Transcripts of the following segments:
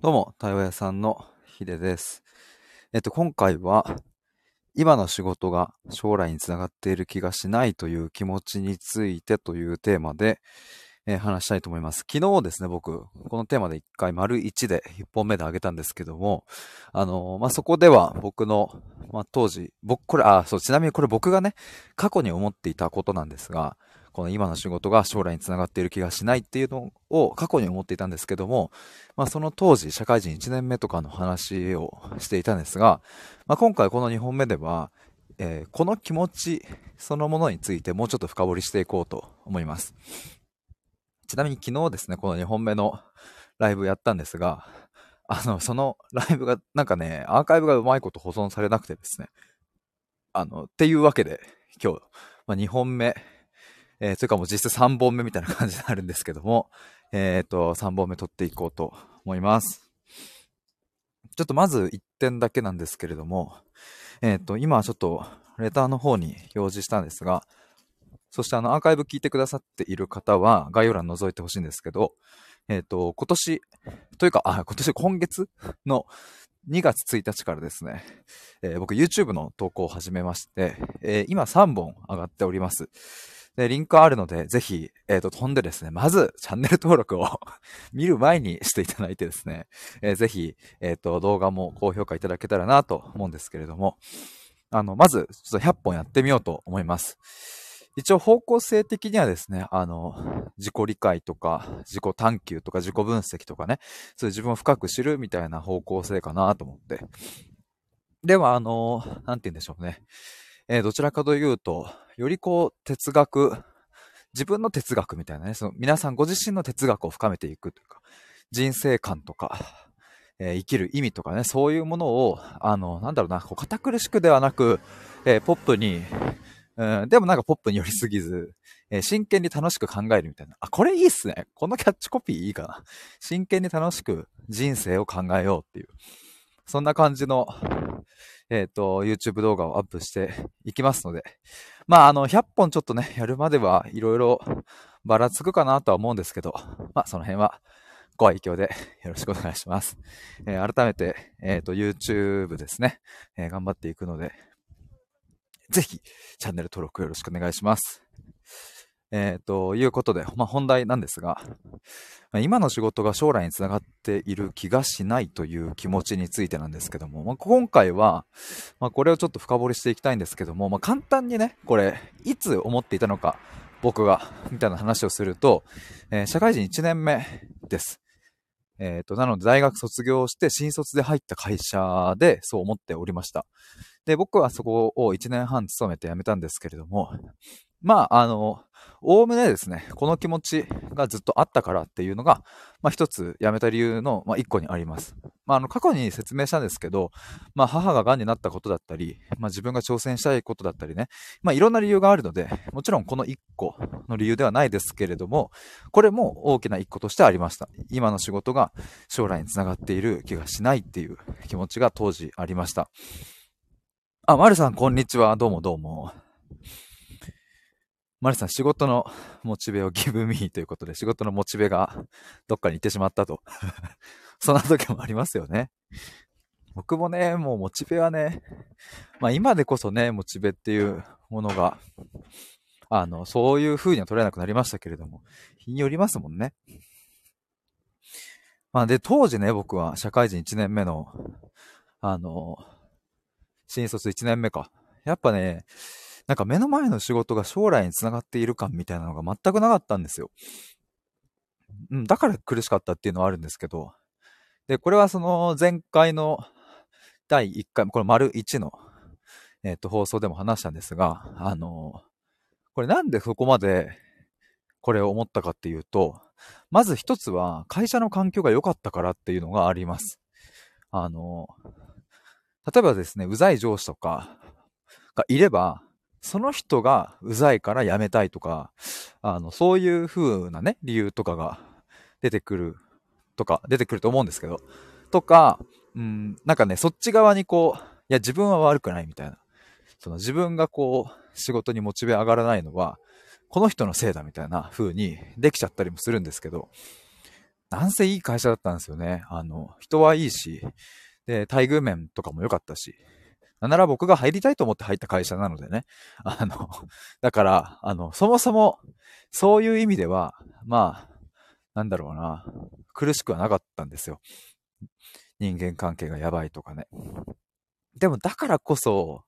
どうも、対話屋さんのヒデです。えっと、今回は、今の仕事が将来につながっている気がしないという気持ちについてというテーマで、えー話したいと思います。昨日ですね、僕、このテーマで一回丸1で1本目であげたんですけども、あのーまあ、そこでは僕の、まあ、当時、僕、これ、あ、そう、ちなみにこれ僕がね、過去に思っていたことなんですが、この今の仕事が将来につながっている気がしないっていうのを過去に思っていたんですけども、まあ、その当時、社会人1年目とかの話をしていたんですが、まあ、今回この2本目では、えーこの気持ちそのものについてもうちょっと深掘りしていこうと思います。ちなみに昨日ですね、この2本目のライブやったんですが、あの、そのライブが、なんかね、アーカイブがうまいこと保存されなくてですね、あの、っていうわけで、今日、まあ、2本目、えー、というかもう実質3本目みたいな感じになるんですけども、えっ、と、3本目撮っていこうと思います。ちょっとまず1点だけなんですけれども、えっ、と、今ちょっとレターの方に表示したんですが、そしてあのアーカイブ聞いてくださっている方は概要欄覗いてほしいんですけど、えっ、と、今年、というか、あ、今年、今月の2月1日からですね、えー僕 YouTube の投稿を始めまして、えー今3本上がっております。で、リンクあるので、ぜひ、えっ、と、飛んでですね、まず、チャンネル登録を 見る前にしていただいてですね、えーぜひ、えっ、と、動画も高評価いただけたらなと思うんですけれども、あの、まず、ちょっと100本やってみようと思います。一応方向性的にはですね、あの、自己理解とか、自己探求とか自己分析とかね、そういう自分を深く知るみたいな方向性かなと思って。では、あの、なんて言うんでしょうね。えーどちらかというと、よりこう、哲学、自分の哲学みたいなね、その皆さんご自身の哲学を深めていくというか、人生観とか、えー生きる意味とかね、そういうものを、あの、なんだろうな、こう堅苦しくではなく、えーポップに、うん、でもなんかポップに寄りすぎず、えー真剣に楽しく考えるみたいな。あ、これいいっすね。このキャッチコピーいいかな。真剣に楽しく人生を考えようっていう。そんな感じの、えっ、と、YouTube 動画をアップしていきますので。まあ、あの、100本ちょっとね、やるまではいろいろ ばらつくかなとは思うんですけど、まあ、その辺はご愛嬌で よろしくお願いします。えー改めて、えっ、と、YouTube ですね、えー頑張っていくので、ぜひ、チャンネル登録よろしくお願いします。えー、ということで、まあ、本題なんですが、今の仕事が将来につながっている気がしないという気持ちについてなんですけども、まあ、今回は、まあ、これをちょっと深掘りしていきたいんですけども、まあ、簡単にね、これ、いつ思っていたのか、僕が、みたいな話をすると、えー社会人1年目です。えっ、と、なので大学卒業して新卒で入った会社でそう思っておりました。で、僕はそこを1年半勤めて辞めたんですけれども、まあ、あの、おおむねですね、この気持ちがずっとあったからっていうのが、まあ一つ辞めた理由の、まあ一個にあります。まああの、過去に説明したんですけど、まあ母が癌になったことだったり、まあ自分が挑戦したいことだったりね、まあいろんな理由があるので、もちろんこの一個の理由ではないですけれども、これも大きな一個としてありました。今の仕事が将来につながっている気がしないっていう気持ちが当時ありました。あ、まるさん、こんにちは。どうもどうも。マリさん、仕事のモチベをギブミーということで、仕事のモチベが どっかに行ってしまったと。そんな時もありますよね。僕もね、もうモチベはね、まあ今でこそね、モチベっていうものが、あの、そういう風には取れなくなりましたけれども、日によりますもんね。まあで、当時ね、僕は社会人1年目の、あの、新卒1年目か。やっぱね、なんか目の前の仕事が将来につながっている感みたいなのが全くなかったんですよ。うん、だから苦しかったっていうのはあるんですけど。で、これはその前回の第1回、これ丸1の、えっ、と、放送でも話したんですが、あの、これなんでそこまでこれを思ったかっていうと、まず一つは会社の環境が良かったからっていうのがあります。あの、例えばですね、うざい上司とかがいれば、その人がうざいから辞めたいとか、あの、そういう風なね、理由とかが出てくるとか、出てくると思うんですけど、とか、うん、なんかね、そっち側にこう、いや、自分は悪くないみたいな。その自分がこう、仕事にモチベ上がらないのは、この人のせいだみたいな風にできちゃったりもするんですけど、なんせいい会社だったんですよね。あの、人はいいし、で、待遇面とかも良かったし、なんなら僕が入りたいと思って入った会社なのでね。あの、だから、あの、そもそも、そういう意味では、まあ、なんだろうな、苦しくはなかったんですよ。人間関係がやばいとかね。でもだからこそ、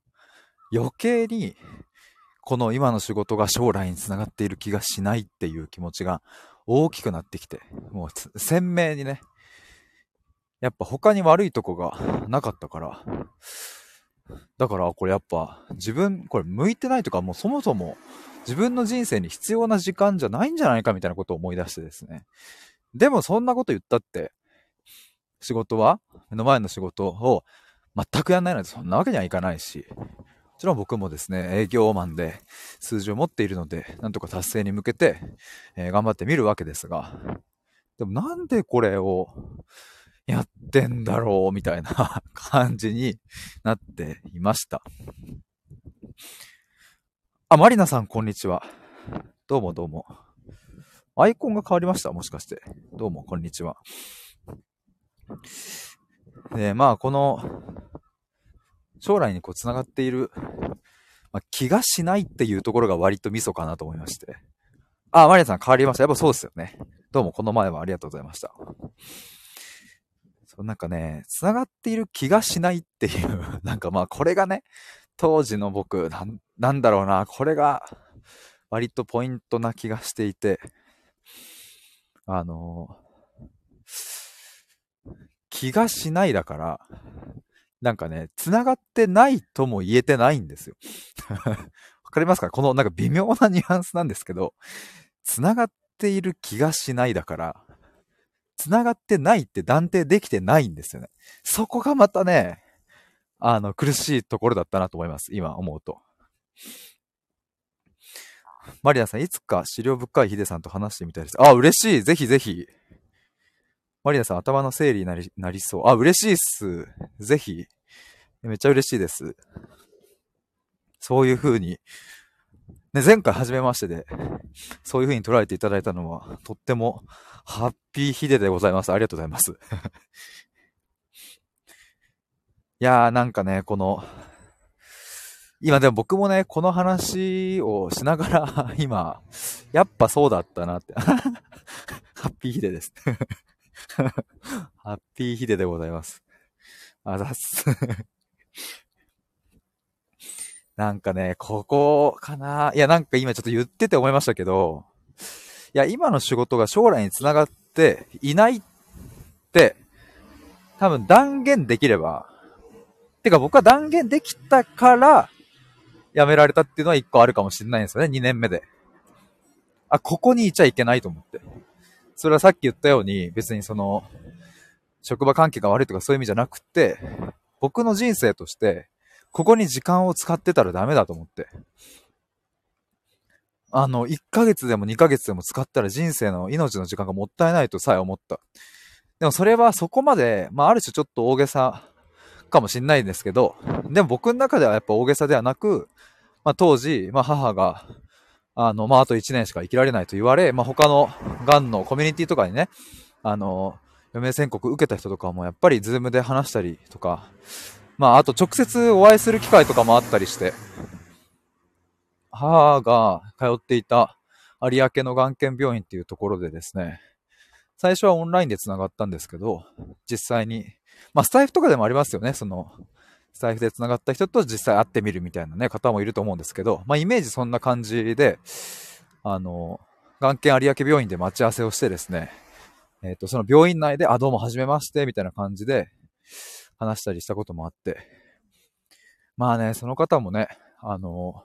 余計に、この今の仕事が将来につながっている気がしないっていう気持ちが大きくなってきて、もう鮮明にね、やっぱ他に悪いとこがなかったから、だからこれやっぱ自分、これ向いてないとかもうそもそも自分の人生に必要な時間じゃないんじゃないかみたいなことを思い出してですね。でもそんなこと言ったって、仕事は目の前の仕事を全くやんないのでそんなわけにはいかないし、もちろん僕もですね、営業マンで数字を持っているので、なんとか達成に向けて、えー、頑張ってみるわけですが、でもなんでこれをやってんだろうみたいな 感じになっていました。あ、マリナさん、こんにちは。どうもどうも。アイコンが変わりましたもしかして。どうも、こんにちは。で、まあ、この、将来にこう繋がっている、まあ、気がしないっていうところが割とミソかなと思いまして。あ、マリナさん変わりました。やっぱそうですよね。どうもこの前はありがとうございました。なんかね、繋がっている気がしないっていう なんかまあこれがね、当時の僕、なん、なんだろうな、これが、割とポイントな気がしていて、あの気がしないだから、なんかね、繋がってないとも言えてないんですよ。わかりますか？このなんか微妙なニュアンスなんですけど、繋がっている気がしないだから、繋がってないって断定できてないんですよね。そこがまたね、あの、苦しいところだったなと思います。今思うと。マリアさん、いつか資料深いヒデさんと話してみたいです。あ、嬉しい。ぜひぜひ。マリアさん、頭の整理になり、なりそう。あ、嬉しいっす。ぜひ。めっちゃ嬉しいです。そういう風に、ね、前回初めましてで、そういう風に捉えていただいたのは、とっても、ハッピーヒデでございます。ありがとうございます。いやーなんかね、この、今でも僕もね、この話をしながら、今、やっぱそうだったなって ハッピーヒデですハッピーヒデでございます。あざっすなんかね、ここかな。いや、なんか今ちょっと言ってて思いましたけど、いや、今の仕事が将来につながっていないって、多分断言できれば、てか僕は断言できたから、辞められたっていうのは一個あるかもしれないんですよね、2年目で。あ、ここにいちゃいけないと思って。それはさっき言ったように、別にその、職場関係が悪いとかそういう意味じゃなくて、僕の人生として、ここに時間を使ってたらダメだと思って。あの、1ヶ月でも2ヶ月でも使ったら人生の命の時間がもったいないとさえ思った。でもそれはそこまで、まあある種ちょっと大げさかもしんないんですけど、でも僕の中ではやっぱ大げさではなく、まあ当時、まあ母が、あの、まああと1年しか生きられないと言われ、まあ他の癌のコミュニティとかにね、あの、余命宣告受けた人とかもやっぱりズームで話したりとか、まああと直接お会いする機会とかもあったりして、母が通っていた有明の眼検病院っていうところでですね、最初はオンラインで繋がったんですけど、実際にまあ、スタイフとかでもありますよね。その、スタイフで繋がった人と実際会ってみるみたいなね、方もいると思うんですけど、まあ、イメージそんな感じで、あの、眼検有明病院で待ち合わせをしてですね、えっ、ー、と、その病院内で、あ、どうも、はじめまして、みたいな感じで話したりしたこともあって、まあね、その方もね、あの、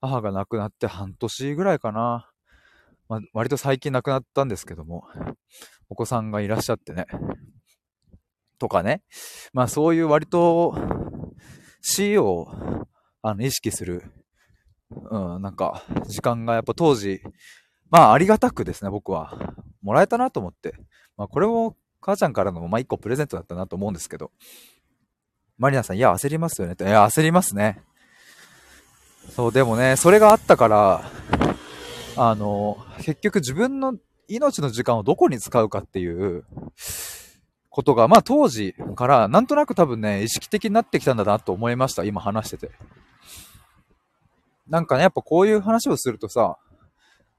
母が亡くなって半年ぐらいかな。まあ、割と最近亡くなったんですけども、お子さんがいらっしゃってね、とかね。まあそういう割と死をあの意識する、うん、なんか時間がやっぱ当時、まあありがたくですね、僕はもらえたなと思って。まあこれも母ちゃんからのまあ一個プレゼントだったなと思うんですけど。マリナさん、いや、焦りますよねって。いや、焦りますね。そう、でもね、それがあったから、あの、結局自分の命の時間をどこに使うかっていうことが、まあ当時からなんとなく多分ね、意識的になってきたんだなと思いました。今話してて。なんかね、やっぱこういう話をするとさ、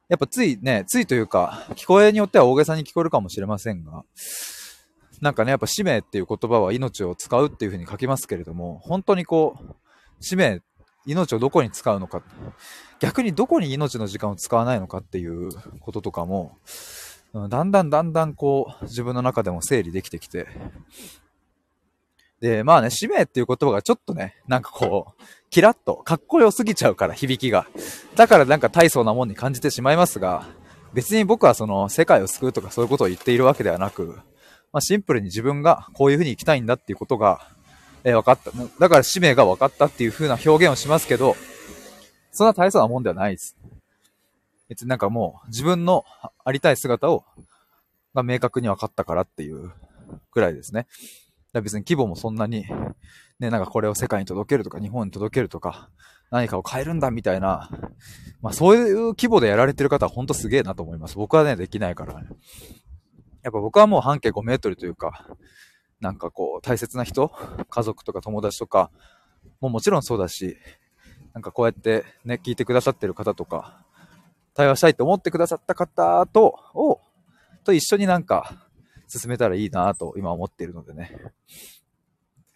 やっぱついね、ついというか、聞こえによっては大げさに聞こえるかもしれませんが、なんかね、やっぱ使命っていう言葉は命を使うっていうふうに書きますけれども、本当にこう、使命、命をどこに使うのか、逆にどこに命の時間を使わないのかっていうこととかも、だんだんだんだんこう、自分の中でも整理できてきて、で、まあね、使命っていう言葉がちょっとね、なんかこう、キラッと、かっこよすぎちゃうから、響きが。だからなんか大層なもんに感じてしまいますが、別に僕はその、世界を救うとかそういうことを言っているわけではなく、まあ、シンプルに自分がこういう風に生きたいんだっていうことが、えー、分かった。だから使命が分かったっていう風な表現をしますけど、そんな大層なもんではないです。別になんかもう自分のありたい姿を、が明確に分かったからっていうくらいですね。別に規模もそんなに、ね、なんかこれを世界に届けるとか、日本に届けるとか、何かを変えるんだみたいな、まあそういう規模でやられてる方はほんとすげえなと思います。僕はね、できないからね。やっぱ僕はもう半径5メートルというか、なんかこう、大切な人、家族とか友達とか、ももちろんそうだし、なんかこうやってね、聞いてくださってる方とか、対話したいと思ってくださった方と、を、と一緒になんか進めたらいいなと今思っているのでね。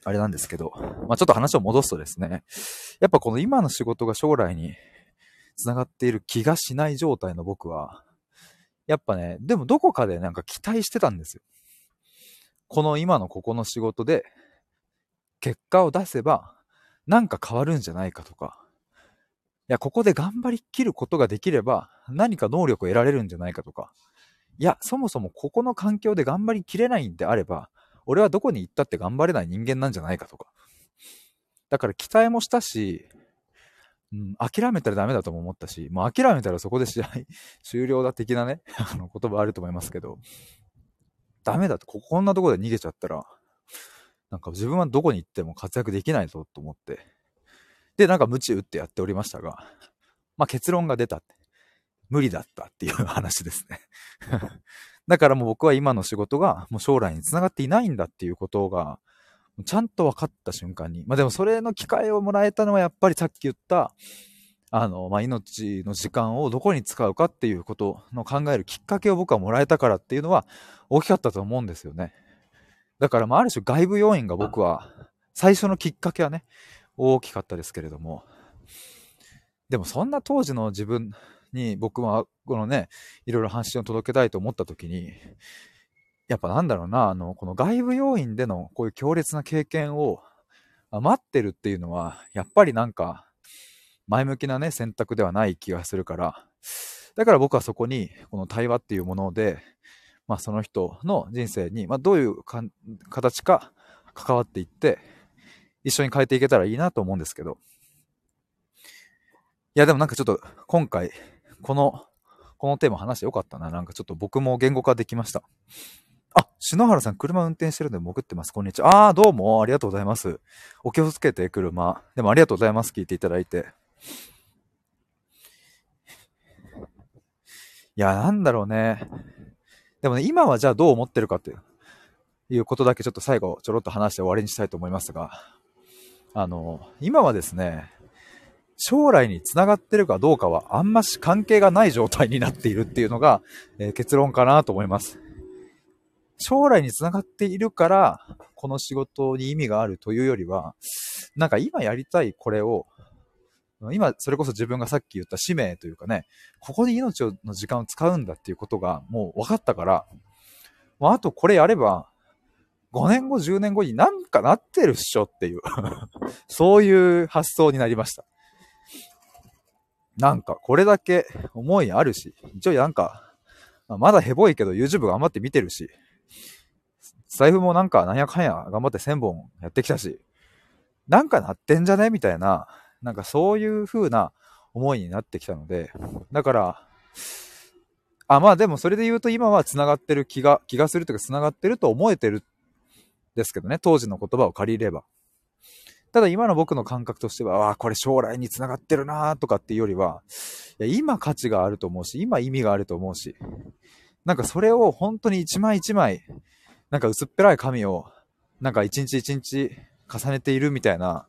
あれなんですけど、まあちょっと話を戻すとですね、やっぱこの今の仕事が将来に繋がっている気がしない状態の僕は、やっぱね、でもどこかでなんか期待してたんですよ。この今のここの仕事で、結果を出せば、なんか変わるんじゃないかとか、いや、ここで頑張りきることができれば、何か能力を得られるんじゃないかとか、いや、そもそもここの環境で頑張りきれないんであれば、俺はどこに行ったって頑張れない人間なんじゃないかとか。だから期待もしたし、うん、諦めたらダメだとも思ったし、もう諦めたらそこで試合 終了だ的なね、あの言葉あると思いますけど、ダメだと、ここんなとこで逃げちゃったら、なんか自分はどこに行っても活躍できないぞと思って、で、なんか無知打ってやっておりましたが、まあ結論が出たって。無理だったっていう話ですね だからもう僕は今の仕事がもう将来につながっていないんだっていうことがちゃんと分かった瞬間に。まあでもそれの機会をもらえたのはやっぱりさっき言った、あの、まあ命の時間をどこに使うかっていうことの考えるきっかけを僕はもらえたからっていうのは大きかったと思うんですよね。だからまあある種外部要因が僕は最初のきっかけはね、大きかったですけれども。でもそんな当時の自分に僕はこのね、いろいろ発信を届けたいと思った時に、やっぱなんだろうな、あの、この外部要因でのこういう強烈な経験を待ってるっていうのは、やっぱりなんか、前向きなね、選択ではない気がするから、だから僕はそこに、この対話っていうもので、まあその人の人生に、まあどういう形か関わっていって、一緒に変えていけたらいいなと思うんですけど。いやでもなんかちょっと今回、この、このテーマ話してよかったな。なんかちょっと僕も言語化できました。篠原さん、車運転してるんで潜ってます。こんにちは。あー、どうも、ありがとうございます。お気をつけて、車。でもありがとうございます。聞いていただいて。いや、なんだろうね。でもね、今はじゃあどう思ってるかっていうことだけちょっと最後、ちょろっと話して終わりにしたいと思いますが、あの、今はですね、将来につながってるかどうかはあんまし関係がない状態になっているっていうのが、えー、結論かなと思います。将来につながっているから、この仕事に意味があるというよりは、なんか今やりたいこれを、今、それこそ自分がさっき言った使命というかね、ここに命の時間を使うんだっていうことがもう分かったから、もうあとこれやれば、5年後、10年後になんかなってるっしょっていう そういう発想になりました。なんか、これだけ思いあるし、一応なんか、まだヘボいけど YouTube 頑張って見てるし、財布もなんかなんやかんや頑張って1000本やってきたし、なんかなってんじゃね？みたいな、なんかそういう風な思いになってきたので、だから、あ、まあでもそれで言うと今は繋がってる気が、気がするというか繋がってると思えてるですけどね、当時の言葉を借りれば。ただ今の僕の感覚としては、ああ、これ将来に繋がってるなとかっていうよりは、いや今価値があると思うし、今意味があると思うし、なんかそれを本当に一枚一枚、なんか薄っぺらい紙を、なんか一日一日重ねているみたいな、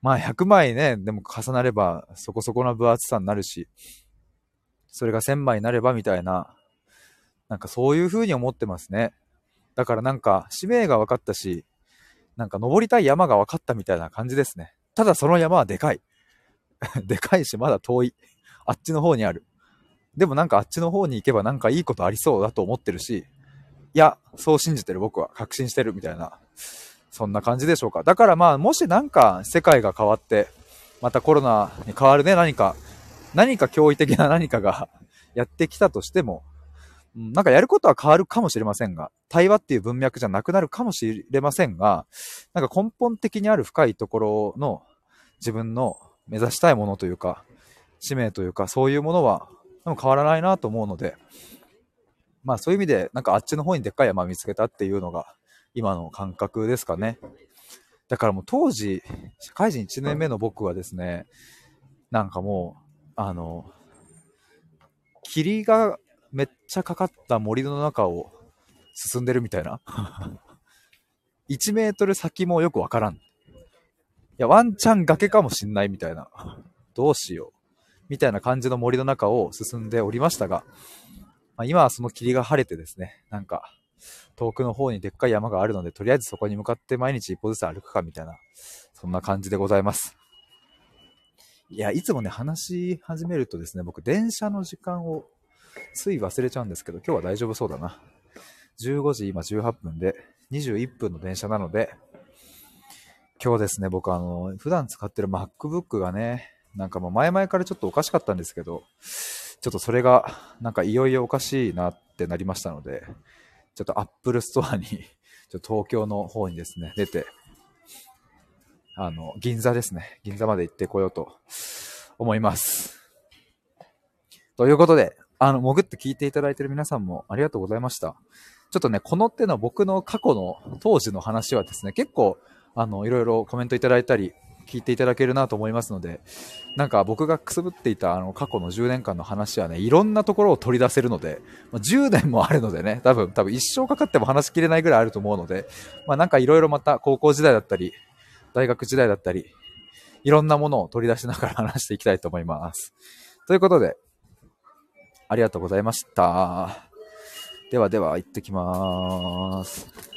まあ100枚ね、でも重なればそこそこな分厚さになるし、それが1000枚になればみたいな、なんかそういう風に思ってますね。だからなんか使命が分かったし、なんか登りたい山が分かったみたいな感じですね。ただその山はでかい。でかいしまだ遠い。あっちの方にある。でもなんかあっちの方に行けばなんかいいことありそうだと思ってるし、いや、そう信じてる僕は確信してるみたいな、そんな感じでしょうか。だからまあ、もしなんか世界が変わって、またコロナに変わるね、何か、何か驚異的な何かがやってきたとしても、なんかやることは変わるかもしれませんが、対話っていう文脈じゃなくなるかもしれませんが、なんか根本的にある深いところの自分の目指したいものというか、使命というか、そういうものは変わらないなと思うので、まあそういう意味で、なんかあっちの方にでっかい山見つけたっていうのが今の感覚ですかね。だからもう当時、社会人1年目の僕はですね、なんかもう、あの、霧がめっちゃかかった森の中を進んでるみたいな。1メートル先もよくわからん。いや、ワンチャン崖かもしんないみたいな。どうしよう。みたいな感じの森の中を進んでおりましたが、まあ、今はその霧が晴れてですね、なんか、遠くの方にでっかい山があるので、とりあえずそこに向かって毎日一歩ずつ歩くかみたいな、そんな感じでございます。いや、いつもね、話し始めるとですね、僕、電車の時間をつい忘れちゃうんですけど、今日は大丈夫そうだな。15時今18分で、21分の電車なので、今日ですね、僕あの、普段使ってる MacBook がね、なんかもう前々からちょっとおかしかったんですけど、ちょっとそれがなんかいよいよおかしいなってなりましたので、ちょっと Apple Store に、ちょっと東京の方にですね、出て、あの、銀座ですね。銀座まで行ってこようと思います。ということで、あの、潜って聞いていただいている皆さんもありがとうございました。ちょっとね、この手の僕の過去の当時の話はですね、結構、あの、いろいろコメントいただいたり、聞いていただけるなと思いますので、なんか僕がくすぶっていたあの過去の10年間の話はね、いろんなところを取り出せるので、まあ、10年もあるのでね、多分、多分一生かかっても話しきれないぐらいあると思うので、まあなんかいろいろまた高校時代だったり、大学時代だったり、いろんなものを取り出しながら 話していきたいと思います。ということで、ありがとうございました。ではでは、行ってきます。